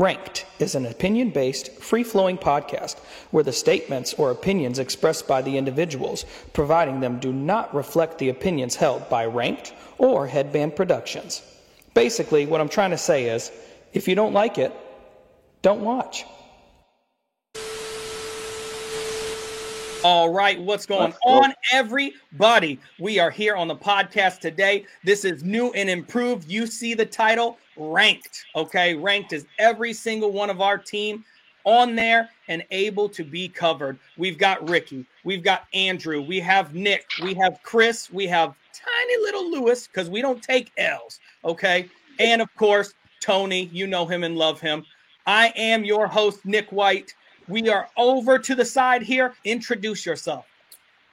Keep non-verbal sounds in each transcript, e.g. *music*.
RANK'T is an opinion based, free flowing podcast where the statements or opinions expressed by the individuals providing them do not reflect the opinions held by RANK'T or Headbanned Productions. Basically, what I'm trying to say is if you don't like it, don't watch. All right, what's going on, everybody? We are here on the podcast today. This is new and improved. You see the title RANK'T. Okay, RANK'T is every single one of our team on there and able to be covered. We've got Ricky, we've got Andrew, we have Nick, we have Chris, we have tiny little Lewis because we don't take L's. Okay, and of course, Tony, you know him and love him. I am your host, Nick White. We are over to the side here. Introduce yourself.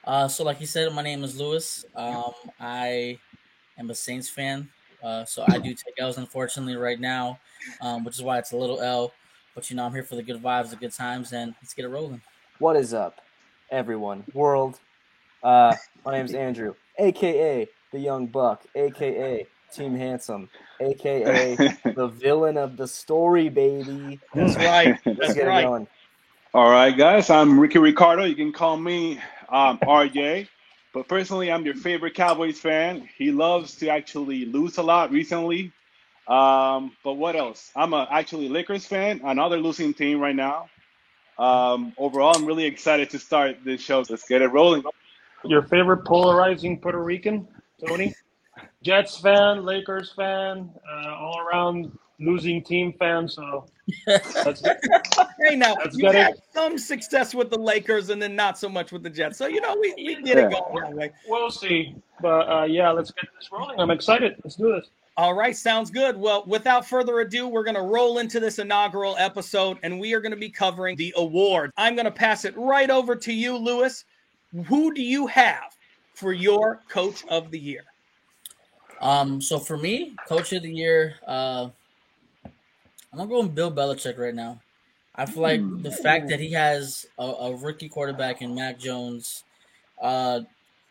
Uh, so, like you said, my name is Lewis. Um, I am a Saints fan. Uh, so I do take L's, unfortunately, right now, um, which is why it's a little L. But you know, I'm here for the good vibes, the good times, and let's get it rolling. What is up, everyone? World. Uh, my name is Andrew, aka the Young Buck, aka Team Handsome, aka *laughs* the villain of the story, baby. That's right. *laughs* Let's That's get it right. going. All right, guys. I'm Ricky Ricardo. You can call me um, RJ. But personally, I'm your favorite Cowboys fan. He loves to actually lose a lot recently. Um, but what else? I'm a actually Lakers fan, another losing team right now. Um, overall, I'm really excited to start this show. Let's get it rolling. Your favorite polarizing Puerto Rican, Tony? *laughs* Jets fan, Lakers fan, uh, all around losing team fan. So that's *laughs* Hey, now That's you got had it. some success with the Lakers and then not so much with the Jets. So you know we, we get it Yeah. going that way. we'll see. But uh, yeah, let's get this rolling. I'm excited. Let's do this. All right, sounds good. Well, without further ado, we're going to roll into this inaugural episode and we are going to be covering the award. I'm going to pass it right over to you, Lewis. Who do you have for your coach of the year? Um, so for me, coach of the year, uh, I'm gonna go with Bill Belichick right now. I feel like the fact that he has a, a rookie quarterback in Mac Jones, uh,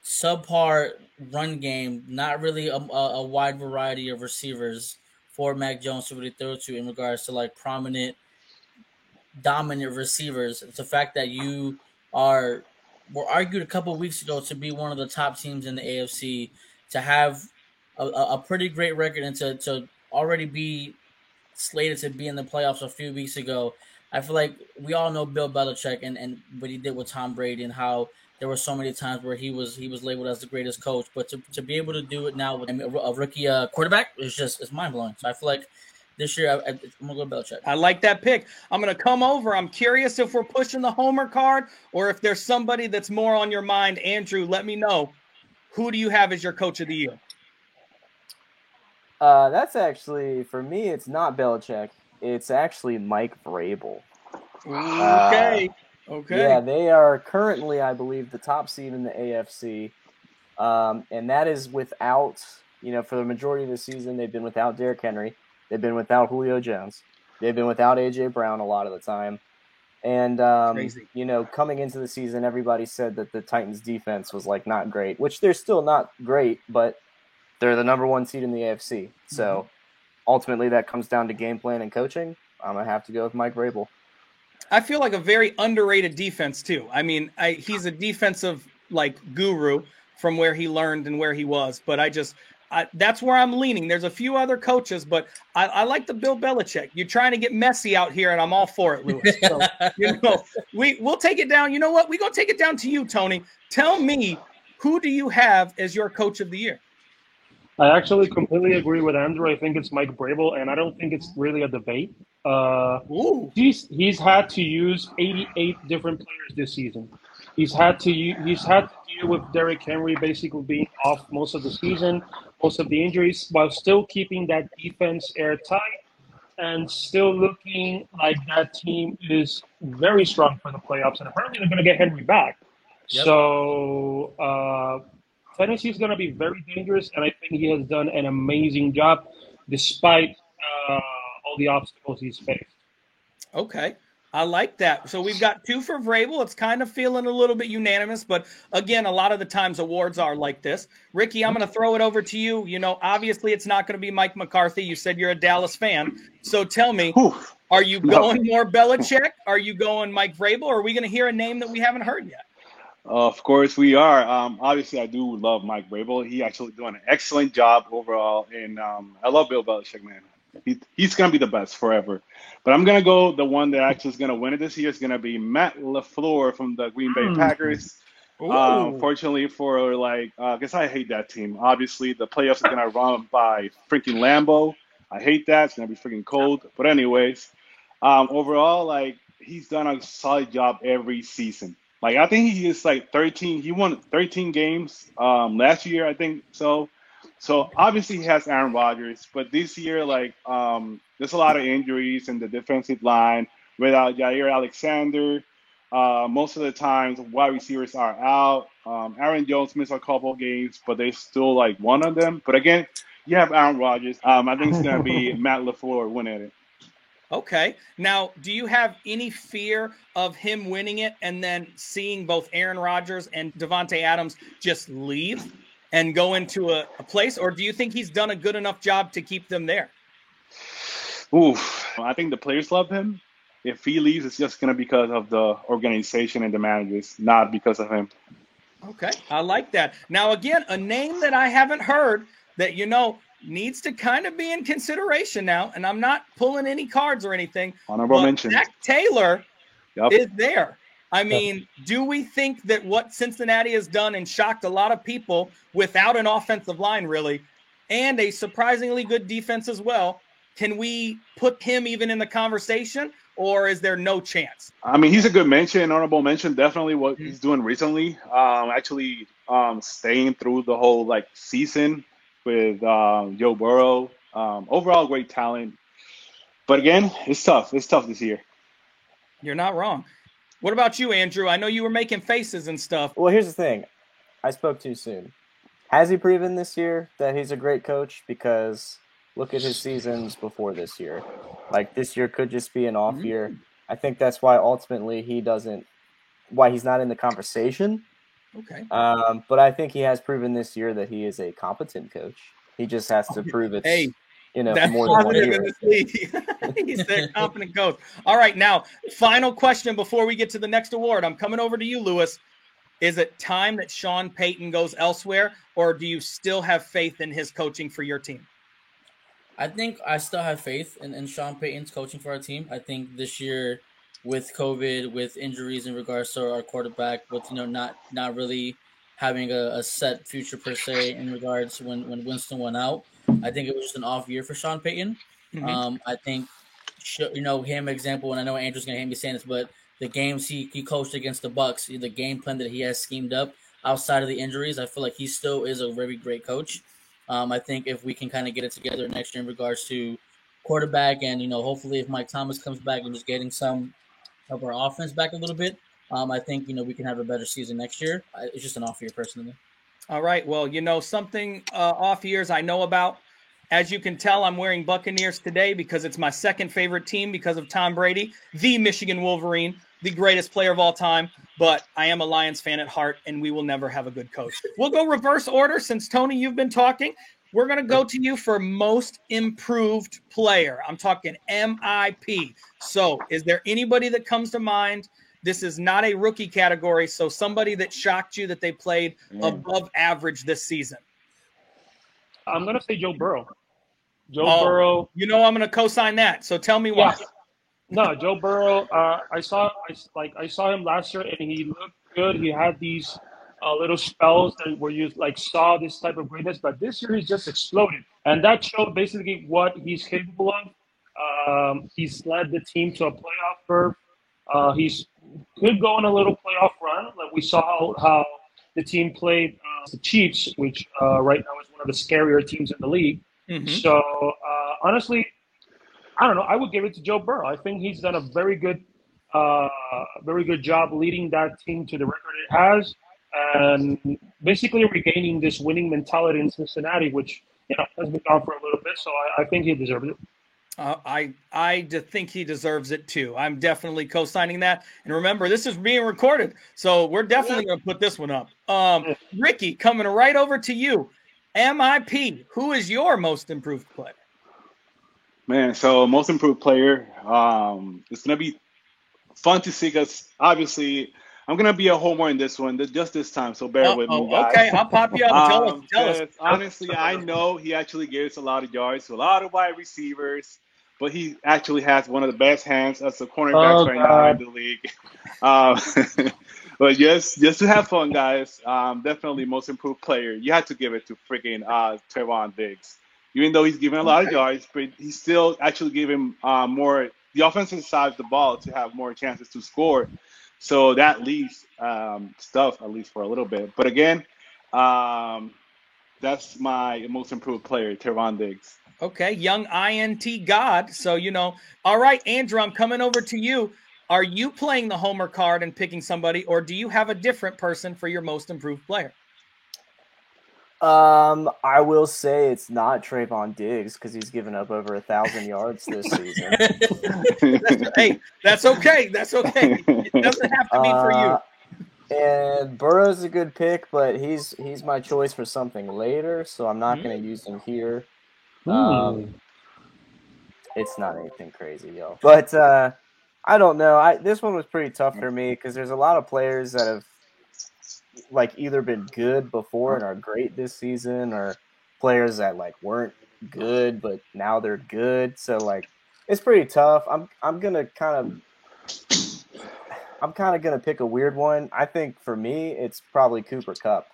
subpar run game, not really a, a, a wide variety of receivers for Mac Jones to really throw to in regards to like prominent, dominant receivers. It's the fact that you are were argued a couple weeks ago to be one of the top teams in the AFC, to have a, a a pretty great record, and to, to already be slated to be in the playoffs a few weeks ago. I feel like we all know Bill Belichick and, and what he did with Tom Brady and how there were so many times where he was he was labeled as the greatest coach, but to, to be able to do it now with a, rookie uh, quarterback is just it's mind blowing. So I feel like this year I, I'm gonna go Belichick. I like that pick. I'm to come over. I'm curious if we're pushing the homer card or if there's somebody that's more on your mind. Andrew, let me know. Who do you have as your coach of the year? Uh, that's actually for me. It's not Belichick. It's actually Mike Vrabel. Okay. okay. Yeah, they are currently, I believe, the top seed in the AFC, um, and that is without, you know, for the majority of the season, they've been without Derrick Henry, they've been without Julio Jones, they've been without AJ Brown a lot of the time, and um, you know, coming into the season, everybody said that the Titans' defense was like not great, which they're still not great, but they're the number one seed in the AFC. So mm-hmm. ultimately, that comes down to game plan and coaching. I'm gonna have to go with Mike Vrabel. I feel like a very underrated defense too. I mean, I, he's a defensive like guru from where he learned and where he was, but I just I, that's where I'm leaning. There's a few other coaches, but I, I like the Bill Belichick. You're trying to get messy out here, and I'm all for it, Lewis. So, *laughs* you know, we we'll take it down. You know what? We're gonna take it down to you, Tony. Tell me who do you have as your coach of the year? I actually completely agree with Andrew. I think it's Mike Vrabel, and I don't think it's really a debate. Uh, he's he's had to use 88 different players this season. He's had to he's had to deal with Derrick Henry basically being off most of the season, most of the injuries, while still keeping that defense airtight and still looking like that team is very strong for the playoffs. And apparently they're going to get Henry back. Yep. So uh, Tennessee's going to be very dangerous, and I think he has done an amazing job despite uh, all the obstacles he's faced. Okay. I like that. So we've got two for Vrabel. It's kind of feeling a little bit unanimous, but again, a lot of the times awards are like this. Ricky, I'm going to throw it over to you. You know, obviously it's not going to be Mike McCarthy. You said you're a Dallas fan. So tell me, Whew. Are you No. going more Belichick? Are you going Mike Vrabel? Or are we going to hear a name that we haven't heard yet? Of course, we are. Um, obviously, I do love Mike Vrabel. He actually doing an excellent job overall, and um, I love Bill Belichick, man. He, he's gonna be the best forever. But I'm gonna go the one that actually is gonna win it this year is gonna be Matt Lafleur from the Green Bay Hmm. Packers. Um, fortunately for like, uh, guess I hate that team. Obviously, the playoffs are gonna run by freaking Lambeau. I hate that. It's gonna be freaking cold. But anyways, um, overall, like he's done a solid job every season. Like I think he is like 13. He won 13 games um, last year, I think so. So obviously he has Aaron Rodgers, but this year, like, um, there's a lot of injuries in the defensive line. Without Jaire Alexander, uh, most of the times wide receivers are out. Um, Aaron Jones missed a couple of games, but they still like one of them. But again, you have Aaron Rodgers. Um, I think it's gonna be *laughs* Matt Lafleur winning it. Okay. Now, do you have any fear of him winning it and then seeing both Aaron Rodgers and Davante Adams just leave and go into a, a place? Or do you think he's done a good enough job to keep them there? Oof. I think the players love him. If he leaves, it's just gonna be because of the organization and the managers, not because of him. Okay. I like that. Now, again, a name that I haven't heard that, you know, needs to kind of be in consideration now. And I'm not pulling any cards or anything. Honorable mention. Zac Taylor Yep. is there. I mean, do we think that what Cincinnati has done and shocked a lot of people without an offensive line, really, and a surprisingly good defense as well, can we put him even in the conversation, or is there no chance? I mean, he's a good mention, honorable mention. Definitely what Mm-hmm. he's doing recently. Um, actually, um, staying through the whole like season with um, Joe Burrow. Um, overall, great talent. But again, it's tough. It's tough this year. You're not wrong. What about you, Andrew? I know you were making faces and stuff. Well, here's the thing. I spoke too soon. Has he proven this year that he's a great coach? Because look at his seasons before this year. Like this year could just be an off Mhm. year. I think that's why ultimately he doesn't, why he's not in the conversation. Okay. Um, but I think he has proven this year that he is a competent coach. He just has to prove it's Hey, you know That's more than one positive in year. this league. *laughs* He's that competent coach. All right, now final question before we get to the next award. I'm coming over to you, Lewis. Is it time that Sean Payton goes elsewhere, or do you still have faith in his coaching for your team? I think I still have faith in, in Sean Payton's coaching for our team. I think this year, with COVID, with injuries in regards to our quarterback, with you know not not really having a, a set future per se in regards to when when Winston went out, I think it was just an off year for Sean Payton. Mhm. Um, I think you know him example, and I know Andrew's gonna hate me saying this, but the games he, he coached against the Bucks, the game plan that he has schemed up outside of the injuries, I feel like he still is a very great coach. Um, I think if we can kind of get it together next year in regards to quarterback, and you know, hopefully if Mike Thomas comes back and just getting some of our offense back a little bit, um, I think you know we can have a better season next year. It's just an off year personally. All right. Well, you know, something uh, off years I know about. As you can tell, I'm wearing Buccaneers today because it's my second favorite team because of Tom Brady, the Michigan Wolverine, the greatest player of all time. But I am a Lions fan at heart, and we will never have a good coach. We'll go reverse order since Tony, you've been talking. We're going to go to you for most improved player. I'm talking MIP. So, is there anybody that comes to mind? This is not a rookie category. So, somebody that shocked you that they played above average this season. I'm gonna say Joe Burrow. Joe Oh. Burrow. You know, I'm going to co-sign that. So tell me why. Yeah. No, Joe Burrow. Uh, I saw, I, s- like, I saw him last year, and he looked good. He had these uh, little spells that where you like saw this type of greatness, but this year he's just exploded, and that showed basically what he's capable of. Um, he's led the team to a playoff berth. Uh, he's could go on a little playoff run, like we saw how, how the team played uh, the Chiefs, which uh, right now is one of the scarier teams in the league. Mhm. So uh, honestly, I don't know. I would give it to Joe Burrow. I think he's done a very good, uh, very good job leading that team to the record it has, and basically regaining this winning mentality in Cincinnati, which you know has been gone for a little bit. So I, I think he deserves it. Uh, I I think he deserves it too. I'm definitely co-signing that. And remember, this is being recorded, so we're definitely going to put this one up. Um, Ricky, coming right over to you. MIP, who is your most improved player? Man, so most improved player. Um, it's gonna be fun to see because obviously I'm gonna be a homer in this one, just this time. So bear with me, guys. Okay, I'll pop you up. Tell Um, us. Tell us. 'cause honestly, I know he actually gives a lot of yards to a lot of wide receivers, but he actually has one of the best hands as a cornerback Oh, right now in the league. *laughs* Um, *laughs* but just just to have fun, guys. Um, definitely most improved player. You had to give it to freaking uh, Trevon Diggs. Even though he's given a lot of yards, but he still actually gave him uh, more the offensive side of the ball to have more chances to score. So that leaves um, stuff at least for a little bit. But again, um, that's my most improved player, Trevon Diggs. Okay, young INT God. So, you know, all right, Andrew, I'm coming over to you. Are you playing the Homer card and picking somebody, or do you have a different person for your most improved player? Um, I will say it's not Trevon Diggs because he's given up over a thousand yards this season. *laughs* hey, that's okay. That's okay. It doesn't have to be for you. Uh, And Burrow's a good pick, but he's he's my choice for something later, so I'm not going to use him here. Um, it's not anything crazy, yo. But uh, I don't know. I this one was pretty tough for me because there's a lot of players that have like either been good before and are great this season, or players that like weren't good but now they're good. So like it's pretty tough. I'm I'm gonna kind of I'm kind of gonna pick a weird one. I think for me, it's probably Cooper Kupp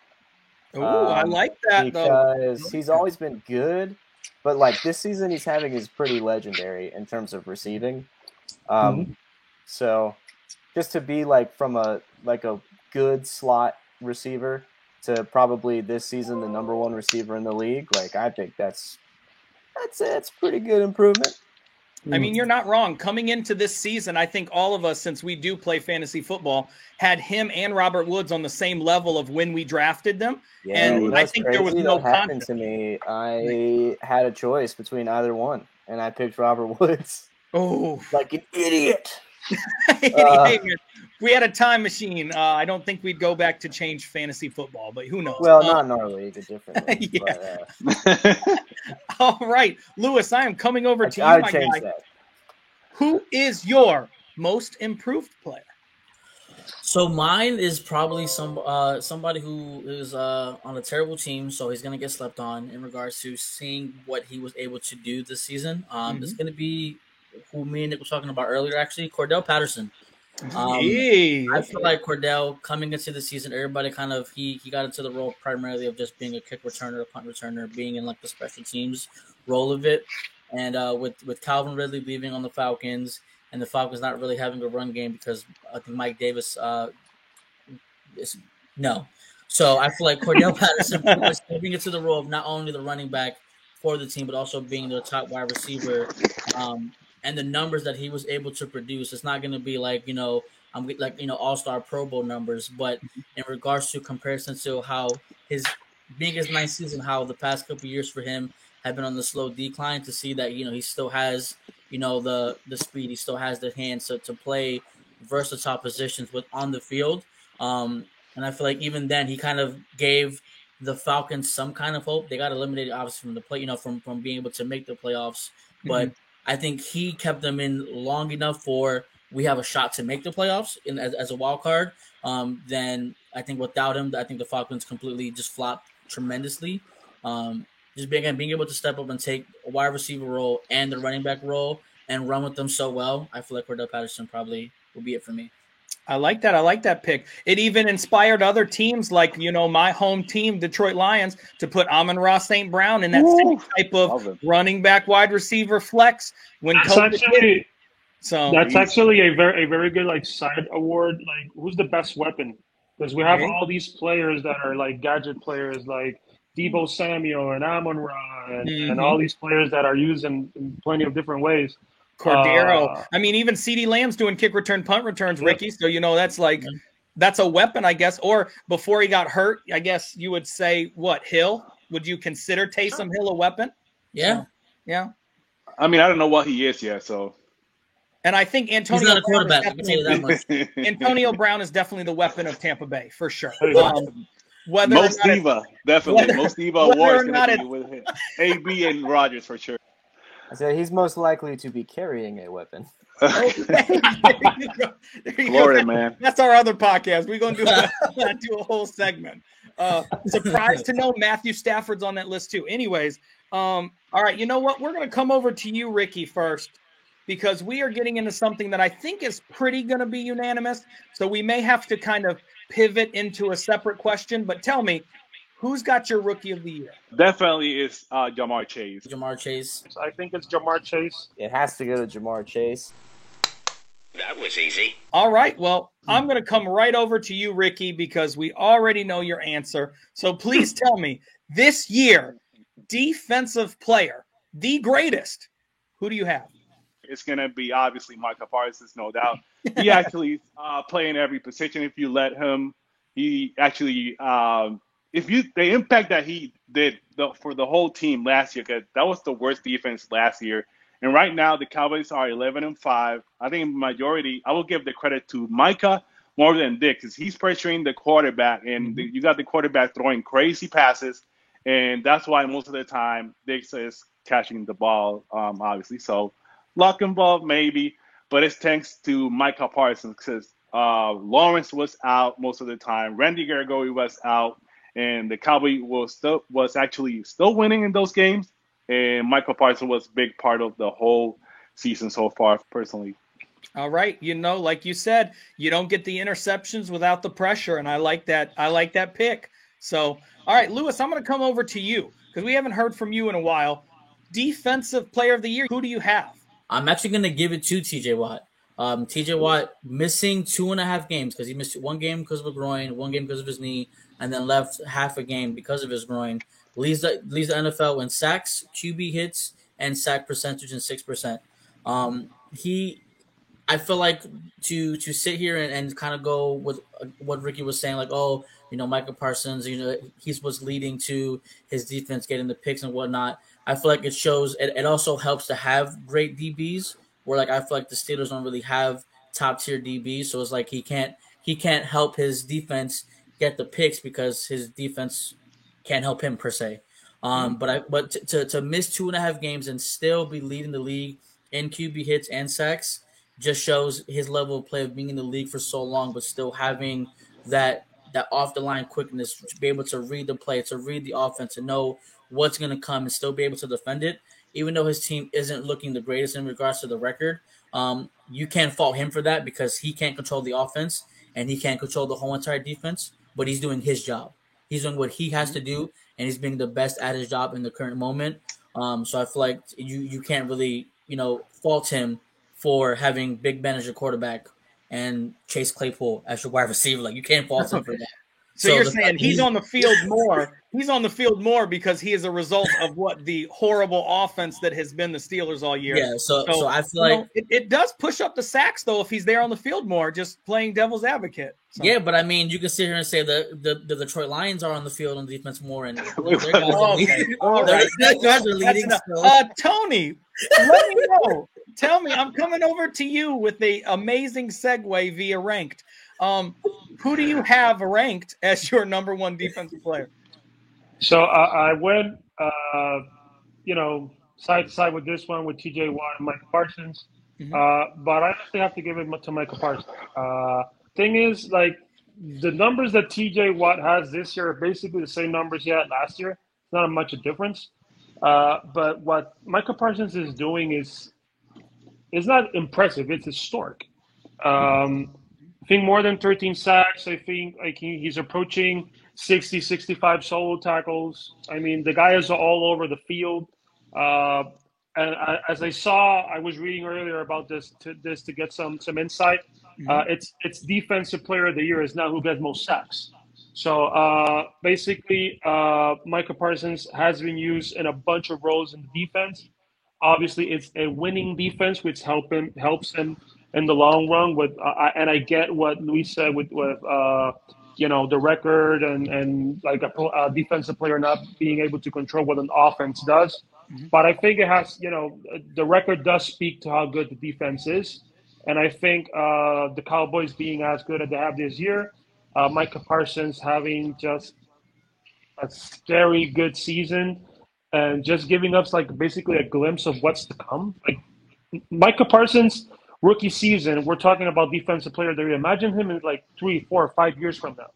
Ooh, I um, like that though. because he's always been good, but like this season, he's having is pretty legendary in terms of receiving. Um, Mm-hmm. so just to be like from a like a good slot receiver to probably this season the number one receiver in the league, like I think that's that's it's pretty good improvement. I mean, you're not wrong. Coming into this season, I think all of us, since we do play fantasy football, had him and Robert Woods on the same level of when we drafted them. Yeah, And I think there was no that happened to me. I had a choice between either one, and I picked Robert *laughs* Woods Oh, like an idiot. *laughs* Uh, we had a time machine. Uh, I don't think we'd go back to change fantasy football, but who knows? Well, Uh, not in our league, a different *laughs* league. Yeah. but, uh, *laughs* all right, Lewis, I am coming over to you, I would my change guy. that. Who is your most improved player? So mine is probably some uh somebody who is uh on a terrible team, so he's gonna get slept on in regards to seeing what he was able to do this season. Um, it's gonna be who me and Nick was talking about earlier, actually, Cordarrelle Patterson. Um, hey, I feel like Cordarrelle coming into the season, everybody kind of he he got into the role primarily of just being a kick returner, a punt returner, being in like the special teams role of it. And uh, with with Calvin Ridley leaving on the Falcons and the Falcons not really having a run game because I think Mike Davis uh is no. So I feel like Cordarrelle *laughs* Patterson much stepping into the role of not only the running back for the team, but also being the top wide receiver. Um, and the numbers that he was able to produce, it's not going to be like you know I'm like you know All Star Pro Bowl numbers, but in regards to comparison to how his biggest nice season, how the past couple years for him have been on the slow decline, to see that you know he still has you know the the speed, he still has the hands to, to play versatile positions with on the field. Um, and I feel like even then he kind of gave the Falcons some kind of hope. They got eliminated obviously from the play, you know, from from being able to make the playoffs, but I think he kept them in long enough for we have a shot to make the playoffs in, as, as a wild card. Um, then I think without him, I think the Falcons completely just flopped tremendously. Um, just being again, being able to step up and take a wide receiver role and the running back role and run with them so well, I feel like Cordarrelle Patterson probably will be it for me. I like that. I like that pick. It even inspired other teams, like you know my home team, Detroit Lions, to put Amon-Ra St. Brown in that Ooh, same type of running back, wide receiver flex when That's COVID hit. So that's actually a very a very good like side award. Like who's the best weapon? Because we have Okay. all these players that are like gadget players, like Deebo Samuel and Amon Ra, and, Mhm. and all these players that are used in, in plenty of different ways. Cordero. Uh, I mean, even CeeDee Lamb's doing kick return, punt returns, Yeah. Ricky. So you know that's like Yeah. that's a weapon, I guess. Or before he got hurt, I guess you would say what Hill? Would you consider Taysom Hill a weapon? Yeah, Yeah. I mean, I don't know what he is yet, so. And I think he's Antonio not a Brown is quarterback. I tell you that definitely- much. *laughs* Antonio Brown is definitely the weapon of Tampa Bay for sure. There. Um, whether Most or it- diva, definitely. whether- Most diva whether award or not going to be with him. AB and Rodgers for sure. I said he's most likely to be carrying a weapon. Okay. *laughs* *laughs* There you go. There you go. *laughs* Man. That's our other podcast. We're gonna do a, do a whole segment. Uh, surprised to know Matthew Stafford's on that list too. Anyways, um, all right. You know what? We're gonna come over to you, Ricky, first because we are getting into something that I think is pretty gonna be unanimous. So we may have to kind of pivot into a separate question. But tell me, who's got your rookie of the year? Definitely is uh, Ja'Marr Chase. Ja'Marr Chase. I think it's Ja'Marr Chase. It has to go to Ja'Marr Chase. That was easy. All right. Well, I'm going to come right over to you, Ricky, because we already know your answer. So please *laughs* tell me this year, defensive player, the greatest. Who do you have? It's gonna be obviously Micah Parsons, no doubt. *laughs* He actually uh, play in every position if you let him. He actually, um, if you the impact that he did the, for the whole team last year, because that was the worst defense last year. And right now the Cowboys are 11 and five. I think majority. I will give the credit to Micah more than Diggs because he's pressuring the quarterback, and the, you got the quarterback throwing crazy passes, and that's why most of the time Diggs is catching the ball, um, obviously. So luck involved maybe, but it's thanks to Micah Parsons because uh, Lawrence was out most of the time, Randy Gregory was out, and the Cowboy was still was actually still winning in those games, and Michael Parsons was a big part of the whole season so far, personally. All right, you know, like you said, you don't get the interceptions without the pressure, and I like that. I like that pick. So, all right, Lewis, I'm going to come over to you because we haven't heard from you in a while. Defensive Player of the Year, who do you have? I'm actually going to give it to TJ Watt. Um, TJ Watt missing two and a half games because he missed one game because of a groin, one game because of his knee, and then left half a game because of his groin. Leads the, leads the NFL in sacks, QB hits, and sack percentage in six percent. Um, he, I feel like to to sit here and, and kind of go with uh, what Ricky was saying, like, oh, you know, Michael Parsons, you know, he's what's leading to his defense getting the picks and whatnot. I feel like it shows. It, it also helps to have great DBs. Where like I feel like the Steelers don't really have top tier DBs, so it's like he can't he can't help his defense get the picks because his defense can't help him per se. Um, but I but to, to to miss two and a half games and still be leading the league in QB hits and sacks just shows his level of play of being in the league for so long, but still having that that off the line quickness to be able to read the play, to read the offense, to know what's going to come and still be able to defend it, even though his team isn't looking the greatest in regards to the record. Um, you can't fault him for that because he can't control the offense and he can't control the whole entire defense, but he's doing his job. He's doing what he has to do, and he's being the best at his job in the current moment. Um, so I feel like you you can't really you know fault him for having Big Ben as your quarterback and Chase Claypool as your wide receiver. Like you can't fault him for *laughs* that. So, So you're the saying he's on the field more. He's on the field more because he is a result of what the horrible offense that has been the Steelers all year. Yeah, so So, so I feel like know, it, it does push up the sacks though if he's there on the field more, just playing devil's advocate. So- Yeah, but I mean, you can sit here and say that the, the Detroit Lions are on the field on defense more, and their Wait, guys are Oh, leading. okay. Their- guys are leading Uh, Tony, let me know. Tell me, I'm coming over to you with the amazing segue via ranked. Um, who do you have ranked as your number one defensive player? So uh, I went, uh, you know, side to side with this one with T.J. Watt and Michael Parsons, Mhm. uh, but I actually have to give it to Michael Parsons. Uh, thing is, like the numbers that T.J. Watt has this year are basically the same numbers he had last year. It's not much of a difference. Uh, but what Michael Parsons is doing is is not impressive. It's historic. Um, I think more than 13 sacks. I think like he, he's approaching 60, 65 solo tackles. I mean, the guy is all over the field. Uh, and I, as I saw, I was reading earlier about this to this to get some some insight. Uh, it's it's defensive player of the year is now who gets most sacks. So uh, basically, uh, Michael Parsons has been used in a bunch of roles in the defense. Obviously, it's a winning defense, which help him helps him in the long run. With uh, I- and I get what Lewis said with with uh, you know the record and and like a, a defensive player not being able to control what an offense does. But I think it has you know the record does speak to how good the defense is, and I think uh, the Cowboys being as good as they have this year, uh, Micah Parsons having just a scary good season and just giving us like basically a glimpse of what's to come. Like Micah Parsons rookie season, we're talking about defensive player of the year. Imagine him in like three, four, five years from now.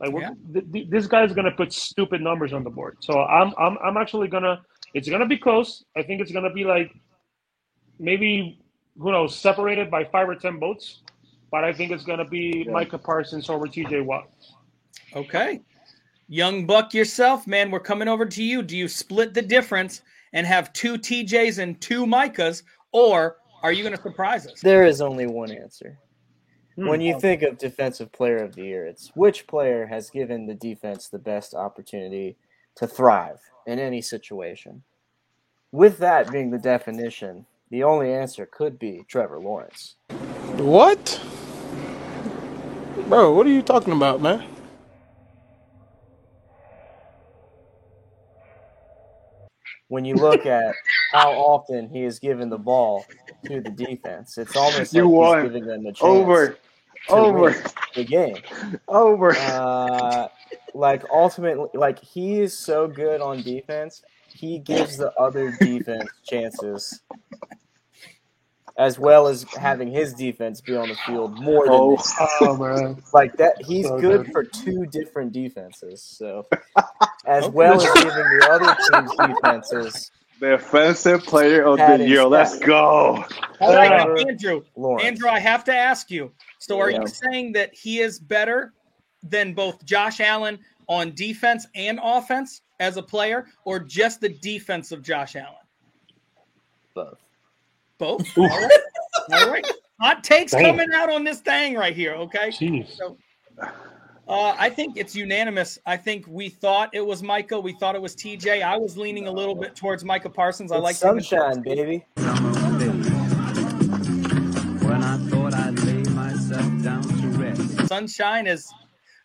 Like Yeah. th- th- this guy's gonna put stupid numbers on the board. So I'm I'm I'm actually gonna. It's gonna be close. I think it's gonna be like maybe who knows separated by five or ten votes. But I think it's gonna be Micah Parsons over T.J. Watt. Okay. Young Buck yourself, man, we're coming over to you. Do you split the difference and have two TJs and two Micahs, or are you going to surprise us? There is only one answer. Hmm. When you think of defensive player of the year, it's which player has given the defense the best opportunity to thrive in any situation. With that being the definition, the only answer could be Trevor Lawrence. What? Bro, what are you talking about, man? When you look at how often he has given the ball to the defense, it's almost You like won. he's giving them a chance Over. Over. the game. Over. uh, like ultimately, like he is so good on defense, he gives the other defense chances, as well as having his defense be on the field more than Oh. this. *laughs* Oh man. like that. He's So good good. for two different defenses, so *laughs* as well as giving the other team's defenses. Defensive player of Had the year. Let's go. All right, Trevor Andrew. Lawrence. Andrew, I have to ask you. So, are Yeah. you saying that he is better than both Josh Allen on defense and offense as a player, or just the defense of Josh Allen? both. Both. All right. All right. Hot takes Damn. coming out on this thing right here. Okay. Jeez. Uh, I think it's unanimous. I think we thought it was Micah. We thought it was TJ. I was leaning a little bit towards Micah Parsons. I It's like sunshine, baby. summer day when I thought I'd lay myself down to rest. Sunshine is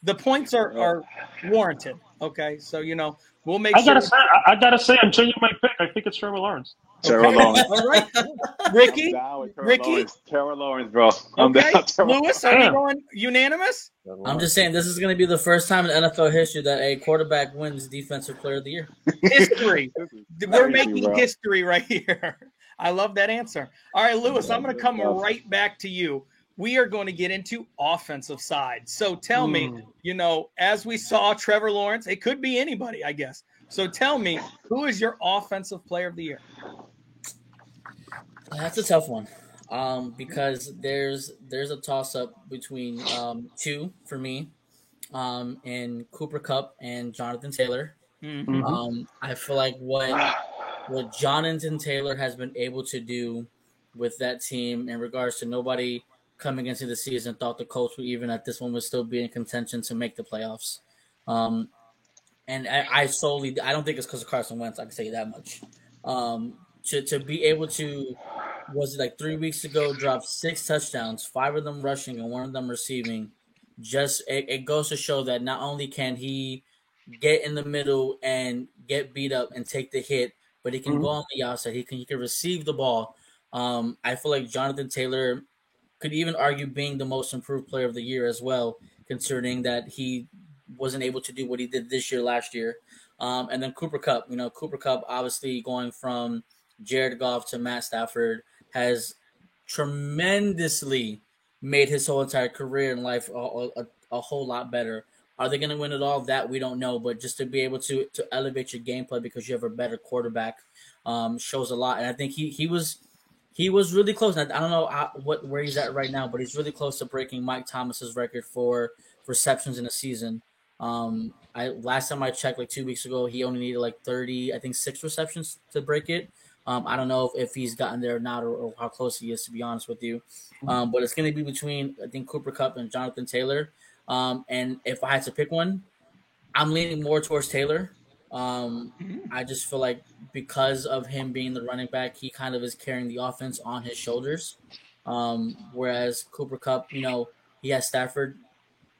the points are, are warranted. Okay, so you know we'll make I sure. gotta say, I, I gotta say, I'm changing my pick. I think it's Trevor Lawrence. Trevor Lawrence. All right, Ricky. *laughs* I'm down Ricky? Lawrence. Trevor Lawrence, bro. I'm Okay, down. Trevor Lewis, are we Damn. going unanimous? I'm just saying this is going to be the first time in NFL history that a quarterback wins Defensive Player of the Year. History. *laughs* We're making bro. history right here. *laughs* I love that answer. All right, Lewis, I'm going to come right back to you. We are going to get into offensive side. So tell me, Hmm. you know, as we saw Trevor Lawrence, it could be anybody, I guess. So tell me, who is your offensive player of the year? That's a tough one, um, because there's there's a toss up between um, two for me, um, in Cooper Kupp and Jonathan Taylor. Mhm. Um, I feel like what what Jonathan Taylor has been able to do with that team in regards to nobody coming into the season thought the Colts were even at this one would still be in contention to make the playoffs. Um, and I, I solely I don't think it's because of Carson Wentz. I can say that much. Um, to to be able to was it like three weeks ago drop six touchdowns, five of them rushing and one of them receiving. Just it, it goes to show that not only can he get in the middle and get beat up and take the hit, but he can go on the outside. He can he can receive the ball. Um, I feel like Jonathan Taylor could even argue being the most improved player of the year as well, concerning that he wasn't able to do what he did this year last year. Um, and then Cooper Kupp, you know, Cooper Kupp obviously going from Jared Goff to Matt Stafford has tremendously made his whole entire career and life a, a, a whole lot better. Are they going to win it all? That we don't know. But just to be able to to elevate your gameplay because you have a better quarterback um, shows a lot. And I think he he was he was really close. I, I don't know how, what where he's at right now, but he's really close to breaking Mike Thomas's record for receptions in a season. Um, I last time I checked, like two weeks ago, he only needed like thirty, I think six receptions to break it. Um, I don't know if, if he's gotten there or not, or, or how close he is, to be honest with you. Um, but it's going to be between I think Cooper Kupp and Jonathan Taylor. Um, and if I had to pick one, I'm leaning more towards Taylor. Um, I just feel like because of him being the running back, he kind of is carrying the offense on his shoulders. Um, whereas Cooper Kupp, you know, he has Stafford,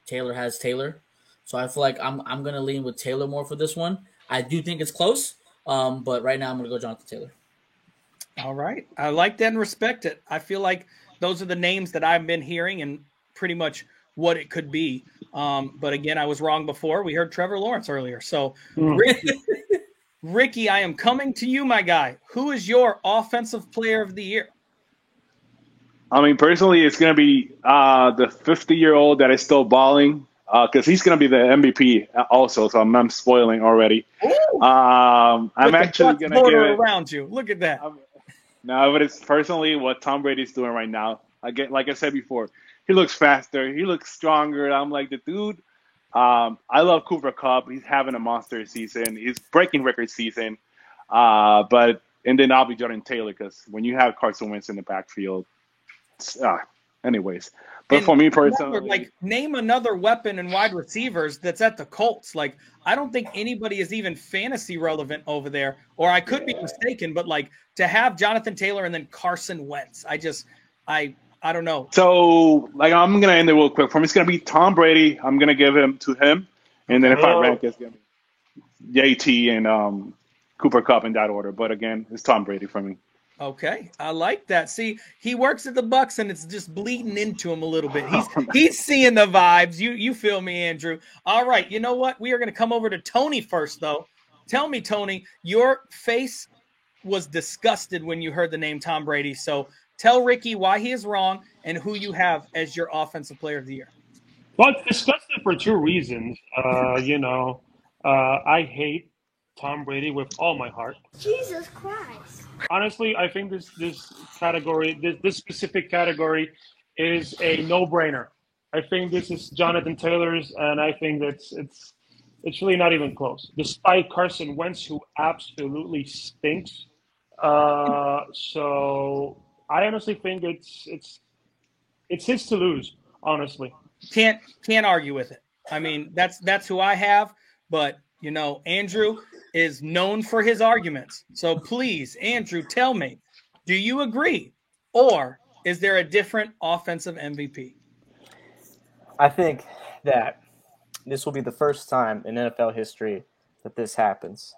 Taylor has Taylor. So I feel like I'm I'm gonna lean with Taylor more for this one. I do think it's close, um, but right now I'm gonna go Jonathan Taylor. All right. I like that and respect it. I feel like those are the names that I've been hearing and pretty much what it could be. Um, but again, I was wrong before. We heard Trevor Lawrence earlier. So, Hmm. Ricky, *laughs* Ricky, I am coming to you, my guy. Who is your offensive player of the year? I mean, personally, it's going to be uh, the 50 year old that is still balling because he's going to be the MVP also. So I'm, I'm spoiling already. Um, I'm With actually going to it. around you. Look at that. No, but it's personally what Tom Brady's doing right now. Again, like I said before, he looks faster. He looks stronger. I'm like the dude. Um, I love Cooper Kupp. He's having a monster season. He's breaking record season. Uh, but and then I'll be Jordan Taylor because when you have Carson Wentz in the backfield, uh, anyways. But And for me remember, personally, like name another weapon and wide receivers that's at the Colts. Like I don't think anybody is even fantasy relevant over there, or I could be mistaken. But like to have Jonathan Taylor and then Carson Wentz, I just I I don't know. So, like, I'm gonna end it real quick. For me, it's gonna be Tom Brady. I'm gonna give him to him, and then if I Oh. rank, it's gonna be JT and um, Cooper Kupp in that order. But again, it's Tom Brady for me. Okay, I like that. See, he works at the Bucks, and it's just bleeding into him a little bit. He's *laughs* he's seeing the vibes. You you feel me, Andrew? All right. You know what? We are going to come over to Tony first, though. Tell me, Tony, your face was disgusted when you heard the name Tom Brady. So tell Ricky why he is wrong and who you have as your offensive player of the year. Well, it's disgusting for two reasons. Uh, you know, uh, I hate Tom Brady with all my heart. Jesus Christ. Honestly, I think this this category, this, this specific category, is a no-brainer. I think this is Jonathan Taylor's, and I think that's it's it's really not even close. Despite Carson Wentz, who absolutely stinks, uh, so I honestly think it's it's it's his to lose. Honestly. Can't can't argue with it. I mean, that's that's who I have, but you know, Andrew is known for his arguments. So please, Andrew, tell me, do you agree or is there a different offensive MVP? I think that this will be the first time in NFL history that this happens.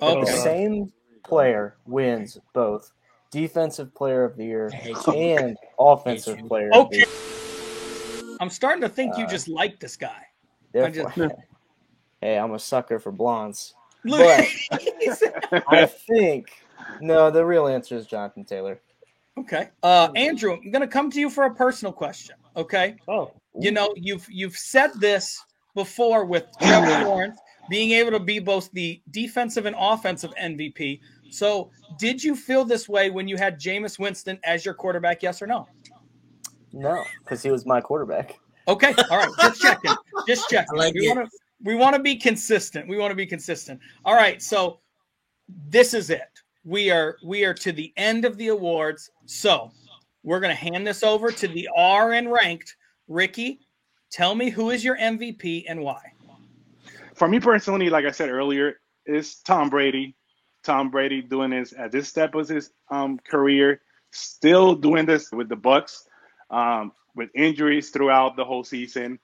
That the same player wins both defensive player of the year I hate you. and offensive you. player of the Okay. year. I'm starting to think you Uh, just like this guy. Therefore, hey, I'm a sucker for blondes. Look, I think no, the real answer is Jonathan Taylor. okay. Uh Andrew, I'm gonna come to you for a personal question. Okay. Oh, you know you've you've said this before with Trevor *clears throat* Lawrence being able to be both the defensive and offensive MVP. So, did you feel this way when you had Jameis Winston as your quarterback? Yes or no? No, because he was my quarterback. Okay, all right, just checking, just checking. *laughs* I like we it. want to we want to be consistent. We want to be consistent. All right, so this is it. We are we are to the end of the awards. So we're gonna hand this over to the R and ranked. Ricky, tell me who is your MVP and why. For me personally, like I said earlier, is Tom Brady. Tom Brady doing this at this step of his um, career, still doing this with the Bucks, um, with injuries throughout the whole season.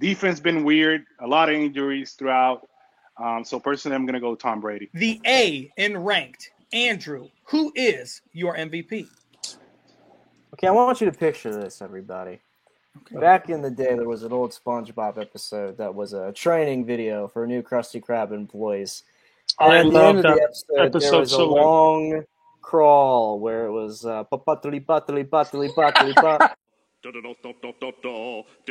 Defense been weird, a lot of injuries throughout. Um, so personally, I'm gonna go Tom Brady. The A in ranked. Andrew, who is your MVP? Okay, I want you to picture this, everybody. Back in the day, there was an old SpongeBob episode that was a training video for new Krusty Krab employees. And I at the end of the that episode, there was a so much. long crawl where it was uh, *laughs* *laughs*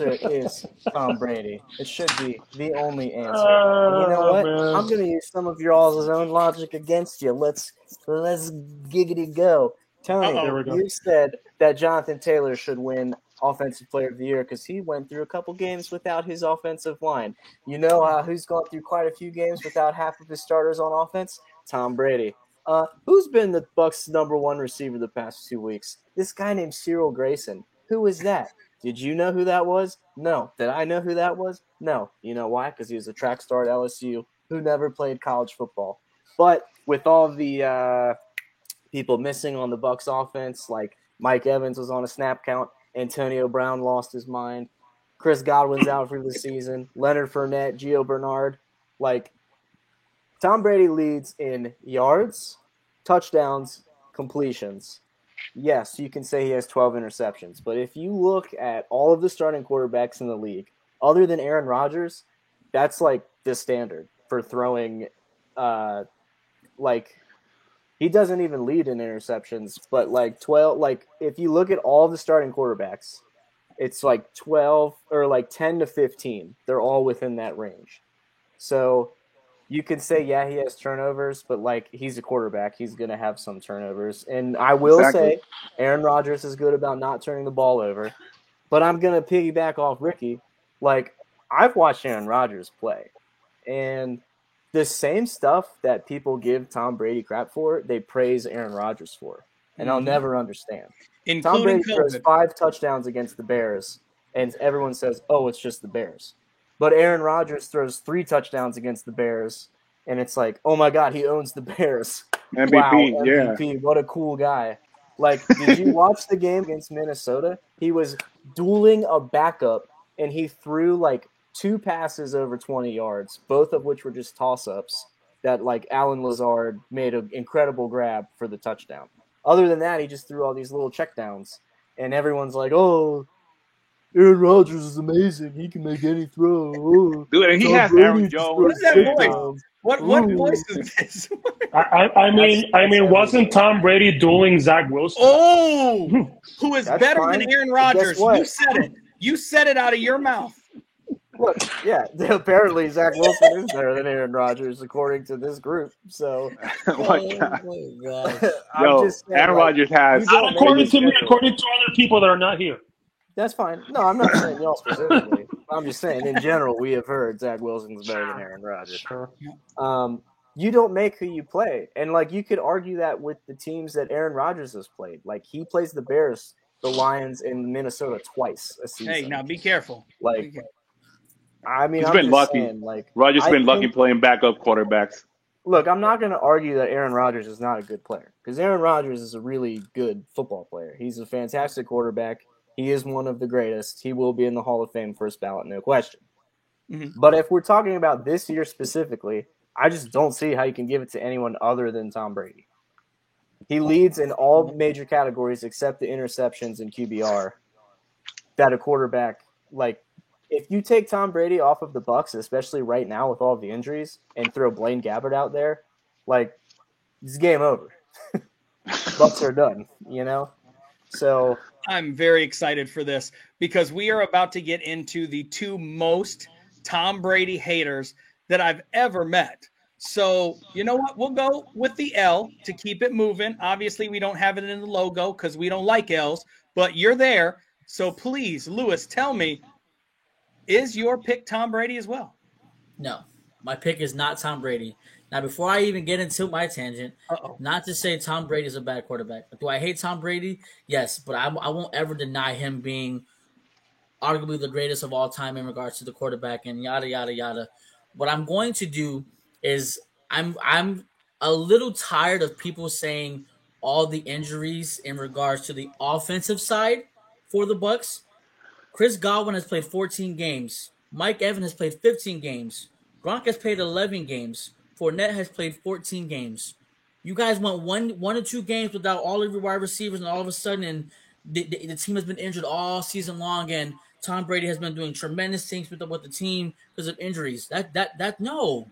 answer is Tom Brady. It should be the only answer. You know Oh, what? man. I'm going to use some of your all's own logic against you. Let's let's giggity go. Tony, Uh-oh. You said that Jonathan Taylor should win Offensive Player of the Year because he went through a couple games without his offensive line. You know uh, who's gone through quite a few games without half of his starters on offense? Tom Brady. Uh, who's been the Bucks' number one receiver the past two weeks? This guy named Cyril Grayson. Who is that? Did you know who that was? No. Did I know who that was? No. You know why? Because he was a track star at LSU who never played college football. But with all the uh, people missing on the Bucks offense, like Mike Evans was on a snap count, Antonio Brown lost his mind, Chris Godwin's out for the season, Leonard Fournette, Gio Bernard, like Tom Brady leads in yards, touchdowns, completions. Yes, you can say he has 12 interceptions, but if you look at all of the starting quarterbacks in the league, other than Aaron Rodgers, that's like the standard for throwing uh like he doesn't even lead in interceptions, but like 12 like if you look at all the starting quarterbacks, it's like 12 or like 10 to 15. They're all within that range. So you can say, yeah, he has turnovers, but like he's a quarterback, he's going to have some turnovers. And I will Exactly. say, Aaron Rodgers is good about not turning the ball over. But I'm going to piggyback off Ricky. Like, I've watched Aaron Rodgers play, and the same stuff that people give Tom Brady crap for, they praise Aaron Rodgers for. And I'll Mhm. never understand. Tom including Brady throws five touchdowns against the Bears, and everyone says, "Oh, it's just the Bears." But Aaron Rodgers throws three touchdowns against the Bears, and it's like, "Oh my God, he owns the Bears!" MVP, wow, yeah. MVP, what a cool guy! Like, did you *laughs* watch the game against Minnesota? He was dueling a backup, and he threw like two passes over twenty yards, both of which were just toss-ups. That like Allen Lazard made an incredible grab for the touchdown. Other than that, he just threw all these little checkdowns, and everyone's like, "Oh, Aaron Rodgers is amazing. He can make any throw." Oh, *laughs* Dude, and he Tom has Brady Aaron just Jones. What is that voice? touchdowns." What what Ooh. voice is this? *laughs* I, I, I mean, I mean, wasn't Tom Brady dueling Zach Wilson? oh, *laughs* who is That's better fine. than Aaron But Rodgers? You said it. You said it out of your mouth. Look, yeah, apparently Zach Wilson is better than Aaron Rodgers according to this group. So oh my oh God. my God. I'm Yo, just saying, Aaron like, Rodgers has. don't according to me, according to other people that are not here. That's fine. No, I'm not saying y'all specifically. *laughs* I'm just saying in general, we have heard Zach Wilson's better than Aaron Rodgers. Sure. Um, you don't make who you play, and like you could argue that with the teams that Aaron Rodgers has played. Like he plays the Bears, the Lions, and Minnesota twice a season. Hey, now be careful. Be like careful. I mean, He's I'm been just lucky. saying, like Rodgers I been lucky playing backup quarterbacks. Look, I'm not going to argue that Aaron Rodgers is not a good player because Aaron Rodgers is a really good football player. He's a fantastic quarterback. He is one of the greatest. He will be in the Hall of Fame first ballot, no question. Mhm. But if we're talking about this year specifically, I just don't see how you can give it to anyone other than Tom Brady. He leads in all major categories except the interceptions and QBR that a quarterback like if you take Tom Brady off of the Bucks, especially right now with all the injuries, and throw Blaine Gabbert out there, like it's game over. *laughs* Bucks are done, you know. So I'm very excited for this because we are about to get into the two most Tom Brady haters that I've ever met. So, you know what? We'll go with the L to keep it moving. Obviously, we don't have it in the logo because we don't like L's, but you're there. So please, Lewis, tell me, is your pick Tom Brady as well? No, my pick is not Tom Brady. Now, before I even get into my tangent, Uh-oh. not to say Tom Brady is a bad quarterback. Do I hate Tom Brady? Yes, but I, I won't ever deny him being arguably the greatest of all time in regards to the quarterback and yada yada yada. What I'm going to do is I'm I'm a little tired of people saying all the injuries in regards to the offensive side for the Bucks. Chris Godwin has played 14 games. Mike Evans has played 15 games. Gronk has played 11 games. Fournette has played 14 games. You guys went one one or two games without all of your wide receivers, and all of a sudden, the, the, the team has been injured all season long, and Tom Brady has been doing tremendous things with the, with the team because of injuries. That that that no,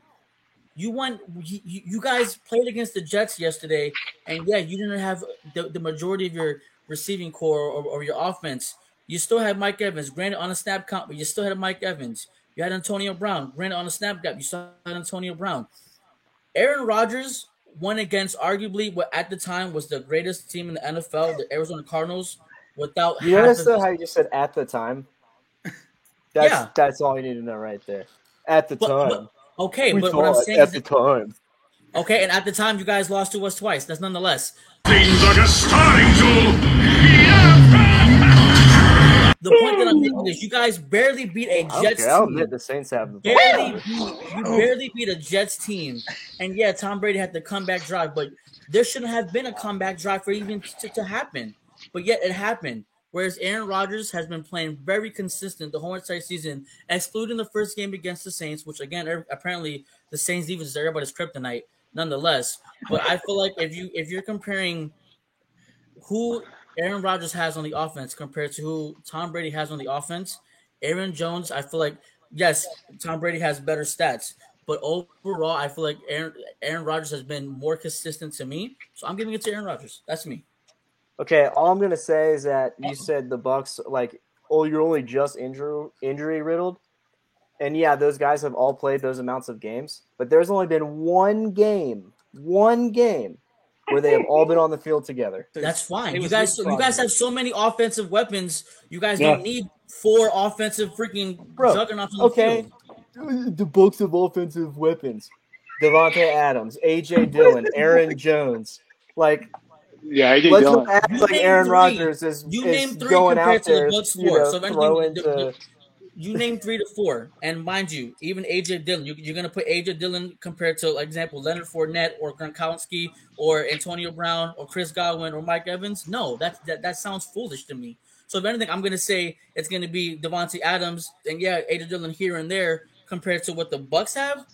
you. You, you you guys played against the Jets yesterday, and yeah, you didn't have the, the majority of your receiving corps or, or your offense. You still had Mike Evans, granted on a snap count, but you still had Mike Evans. You had Antonio Brown, granted on a snap gap. You still had Antonio Brown. Aaron Rodgers won against arguably what at the time was the greatest team in the NFL, the Arizona Cardinals, without you half notice though how you just said at the time. *laughs* That's Yeah. that's all you need to know right there. At the But- time, but- okay, we but what I'm thought saying at is the that- time. okay, and at the time you guys lost to us twice. That's nonetheless. Seems like a starting tool. The point that I'm making is You guys barely beat a don't Jets care. I'll team. admit the Saints have the barely beat, you barely beat a Jets team. And yeah, Tom Brady had the comeback drive, but there shouldn't have been a comeback drive for even to, to happen. But yet it happened. Whereas Aaron Rodgers has been playing very consistent the whole entire season, excluding the first game against the Saints, which again er- apparently the Saints defense is everybody's kryptonite, nonetheless. But I feel like if you if you're comparing who Aaron Rodgers has on the offense compared to who Tom Brady has on the offense, Aaron Jones, I feel like yes, Tom Brady has better stats, but overall, I feel like Aaron Aaron Rodgers has been more consistent to me. So I'm giving it to Aaron Rodgers. That's me. Okay, all I'm gonna say is that you said the Bucks like, oh, you're only just injury injury riddled, and yeah, those guys have all played those amounts of games, but there's only been one game, one game where they have all been on the field together. *laughs* That's fine. You guys, you guys have so many offensive weapons. You guys Yeah. don't need four offensive freaking Bro, juggernauts on the okay. field. The Bucks have offensive weapons: Davante Adams, AJ Dillon, Aaron *laughs* Jones. Like, Yeah, AJ let's Dillon. not act like Aaron three. Rodgers is, You is name three going compared out to the there, you know, So if anything, throwing the- to. You name three to four, and mind you, even AJ Dillon, you, you're gonna put AJ Dillon compared to, like example, Leonard Fournette or Gronkowski or Antonio Brown or Chris Godwin or Mike Evans. No, that that, that sounds foolish to me. So if anything, I'm gonna say it's gonna be Davante Adams and yeah, AJ Dillon here and there compared to what the Bucks have.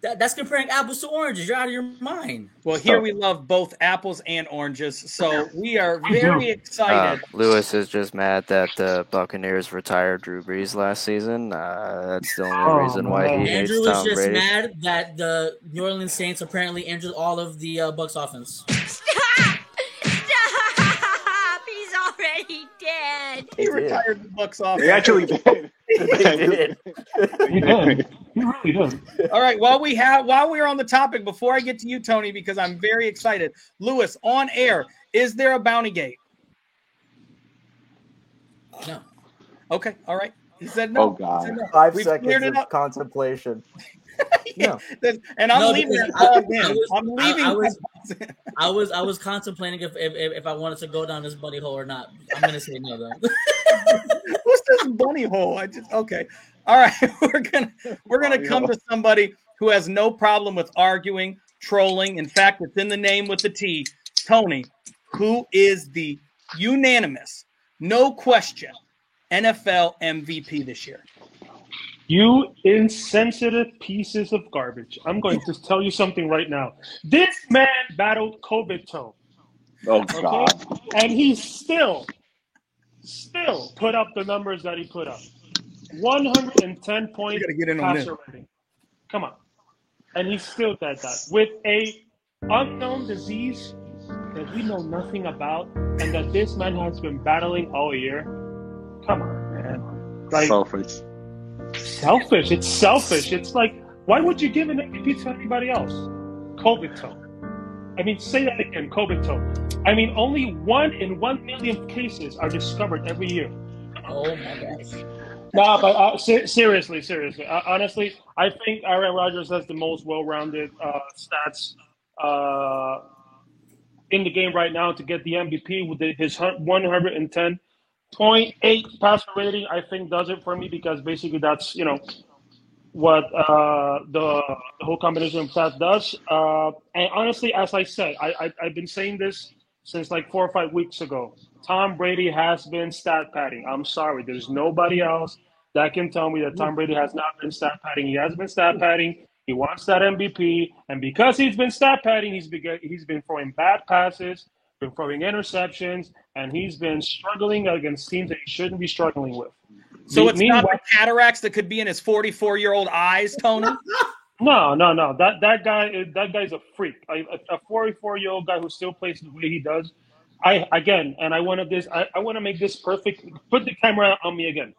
That, that's comparing apples to oranges. You're out of your mind. Well, here we love both apples and oranges, so we are *laughs* very Uh, excited. Lewis is just mad that the Buccaneers retired Drew Brees last season. Uh, that's the only Oh, reason why he man. hates Andrew was Tom just Brady. mad that the New Orleans Saints apparently injured all of the uh, Bucks offense. *laughs* Stop! Stop! *laughs* He's already dead. He retired the Bucks off. They actually did. They did. He did. He really did. All right. While we have, while we're on the topic, before I get to you, Tony, because I'm very excited. Lewis, on air, is there a bounty gate? No. Okay. All right. He said no. Oh God. Said no. Five We've seconds of up. contemplation. *laughs* No. And I'm No, leaving I, I, was, I'm leaving. I was- I was I was contemplating if if, if if I wanted to go down this buddy hole or not. I'm gonna say no though. *laughs* What's this bunny hole? I just okay. All right, *laughs* we're gonna we're gonna come to somebody who has no problem with arguing, trolling. In fact, it's in the name with the T. Tony, who is the unanimous, no question, NFL MVP this year? You insensitive pieces of garbage. I'm going to tell you something right now. This man battled COVID toe. Oh Okay? God. And he's still, still put up the numbers that he put up. 110 point get in passer this. rating. Come on. And he still did that with a unknown disease that we know nothing about and that this man has been battling all year. Come on, man. Like Selfish. selfish. It's selfish. It's like, why would you give an MVP to anybody else? COVID toe. I mean, say that again, COVID toe. I mean, only one in one million cases are discovered every year. oh my gosh. Nah, but uh, se- seriously, seriously, uh, honestly, I think Aaron Rodgers has the most well-rounded uh, stats uh, in the game right now to get the MVP with the, his 110.8 passer rating. I think does it for me because basically that's you know what uh, the, the whole combination of stats does. Uh, and honestly, as I said, I, I I've been saying this since like four or five weeks ago. Tom Brady has been stat padding. I'm sorry, there's nobody else that can tell me that Tom Brady has not been stat padding. He has been stat padding. He wants that MVP, and because he's been stat padding, he's been he's been throwing bad passes, been throwing interceptions, and he's been struggling against teams that he shouldn't be struggling with. So Me- it's not meanwhile- the cataracts that could be in his 44 year old eyes, Tony. *laughs* No, no, no. That that guy, is- that guy's a freak. I, a- a 44 year old guy who still plays the way he does. I again, and I want to this. I, I want to make this perfect. Put the camera on me again.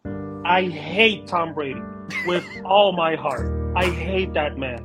I hate Tom Brady with all my heart. I hate that man.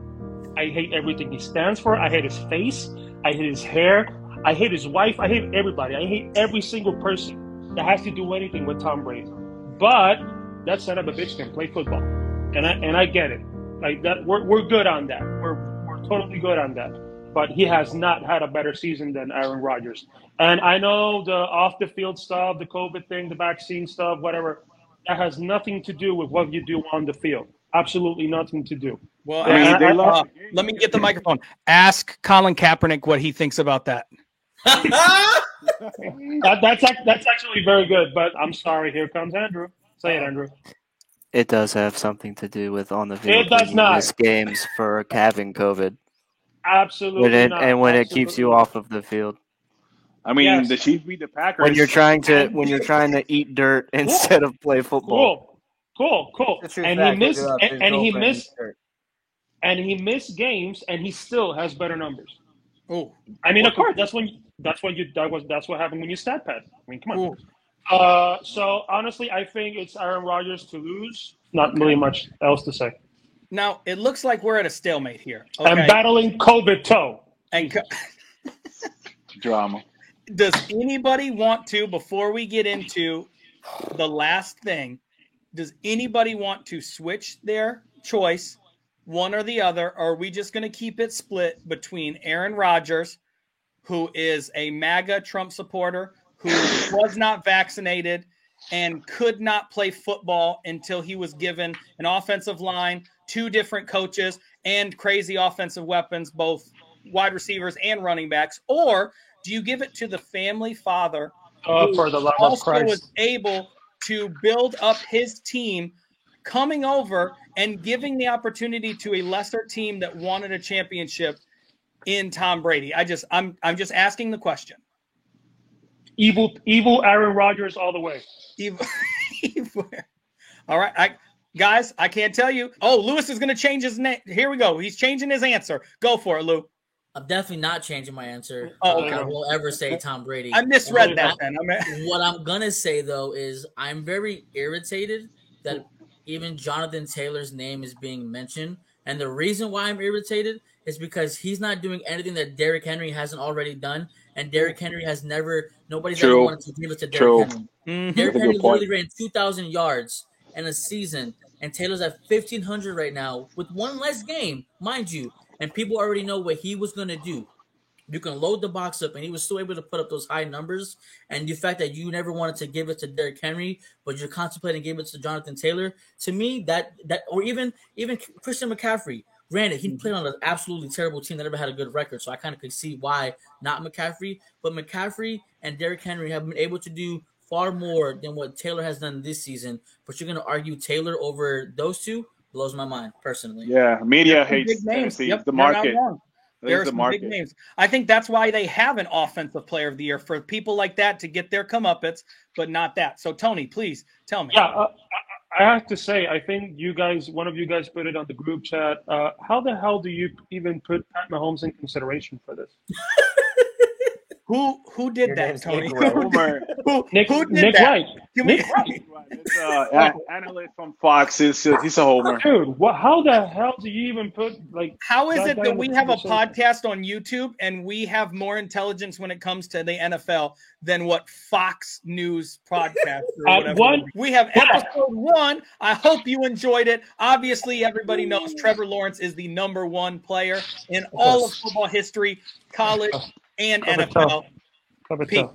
I hate everything he stands for. I hate his face. I hate his hair. I hate his wife. I hate everybody. I hate every single person that has to do anything with Tom Brady. But that son of a bitch can play football, and I and I get it. Like that, we're we're good on that. We're we're totally good on that. But he has not had a better season than Aaron Rodgers. And I know the off the field stuff, the COVID thing, the vaccine stuff, whatever. that has nothing to do with what you do on the field. Absolutely nothing to do. Well, I mean, they uh, let me get the microphone. Ask Colin Kaepernick what he thinks about that. *laughs* That, that's that's actually very good. But I'm sorry. Here comes Andrew. Say it, Andrew. It does have something to do with on the field. It does not. games for having COVID, Absolutely when it, not. and when it keeps you Absolutely off of the field. I mean, Yes. the Chiefs beat the Packers. When you're trying to when you're trying to eat dirt instead of play football. Cool, cool, cool. The true And fact, he missed, and, and he missed, and he missed games, and he still has better numbers. Oh, I mean, of course, that's when that's what you that was that's what happened when you stat pad. I mean, come on. Ooh. Uh, so honestly, I think it's Aaron Rodgers to lose. Not really much else to say. now it looks like we're at a stalemate here. I'm Okay, battling COVID toe. and co- *laughs* drama. does anybody want to before we get into the last thing? Does anybody want to switch their choice, one or the other? Or are we just going to keep it split between Aaron Rodgers, who is a MAGA Trump supporter, who was not vaccinated and could not play football until he was given an offensive line, two different coaches, and crazy offensive weapons, both wide receivers and running backs? Or do you give it to the family father Uh, who for the love of also Christ. was able to build up his team coming over and giving the opportunity to a lesser team that wanted a championship in Tom Brady. I just I'm I'm just asking the question. evil, evil Aaron Rodgers all the way. Evil- *laughs* evil- All right, I guys, I can't tell you. Oh, Lewis is going to change his name. Here we go. He's changing his answer. Go for it, Lou. I'm definitely not changing my answer. Oh, I okay. will ever say Tom Brady. I misread And that. what Then I mean, *laughs* what I'm gonna say though is I'm very irritated that even Jonathan Taylor's name is being mentioned, and the reason why I'm irritated is because he's not doing anything that Derrick Henry hasn't already done, and Derrick Henry has never. Nobody's ever wanted to give it to Derrick True. Henry. Mhm. Derrick Henry literally ran 2,000 yards in a season, and Taylor's at 1,500 right now with one less game, mind you. And people already know what he was going to do. You can load the box up, and he was still able to put up those high numbers. And the fact that you never wanted to give it to Derrick Henry, but you're contemplating giving it to Jonathan Taylor, to me, that that or even even Christian McCaffrey. Granted, he played on an absolutely terrible team that never had a good record, so I kind of could see why not McCaffrey. But McCaffrey and Derrick Henry have been able to do far more than what Taylor has done this season. But you're going to argue Taylor over those two blows my mind personally. Yeah, media Some hates big names. Tennessee. Yep, the they're not market. Wrong. It There is are the some market. big names. I think that's why they have an offensive player of the year for people like that to get their comeuppance, but not that. So Tony, please tell me. Yeah, uh, I, I have to say, I think you guys, one of you guys put it on the group chat. Uh, how the hell do you even put Pat Mahomes in consideration for this? *laughs* Who who did Your that, Tony? Nick Wright. *laughs* Homer. who, Nick, who did Nick that? Wright. Give Nick Wright. It's, uh, an- *laughs* analyst from Fox. It's, uh, he's a homer. Dude, what, how the hell do you even put like? How is it that we have a podcast on YouTube and we have more intelligence when it comes to the NFL than what Fox News podcast or *laughs* Uh, one- we have yeah. episode one. I hope you enjoyed it. Obviously, everybody knows Trevor Lawrence is the number one player in all of football history, college and Cover NFL. Cover Peace. toe.